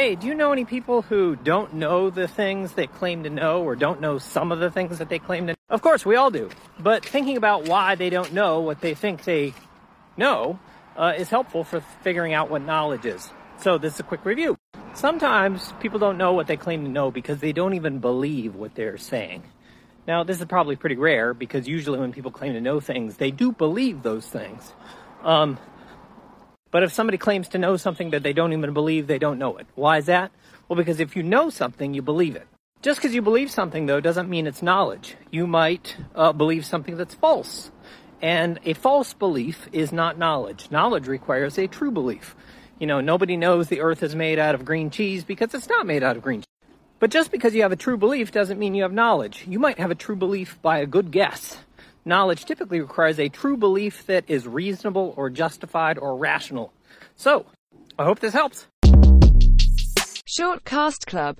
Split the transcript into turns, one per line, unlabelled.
Hey, do you know any people who don't know the things they claim to know or don't know some of the things that they claim to know? Of course, we all do. But thinking about why they don't know what they think they know uh, is helpful for figuring out what knowledge is. So, this is a quick review. Sometimes people don't know what they claim to know because they don't even believe what they're saying. Now, this is probably pretty rare because usually when people claim to know things, they do believe those things. Um, but if somebody claims to know something that they don't even believe, they don't know it. Why is that? Well, because if you know something, you believe it. Just because you believe something, though, doesn't mean it's knowledge. You might uh, believe something that's false. And a false belief is not knowledge. Knowledge requires a true belief. You know, nobody knows the earth is made out of green cheese because it's not made out of green cheese. But just because you have a true belief doesn't mean you have knowledge. You might have a true belief by a good guess. Knowledge typically requires a true belief that is reasonable or justified or rational. So, I hope this helps.
Short Cast Club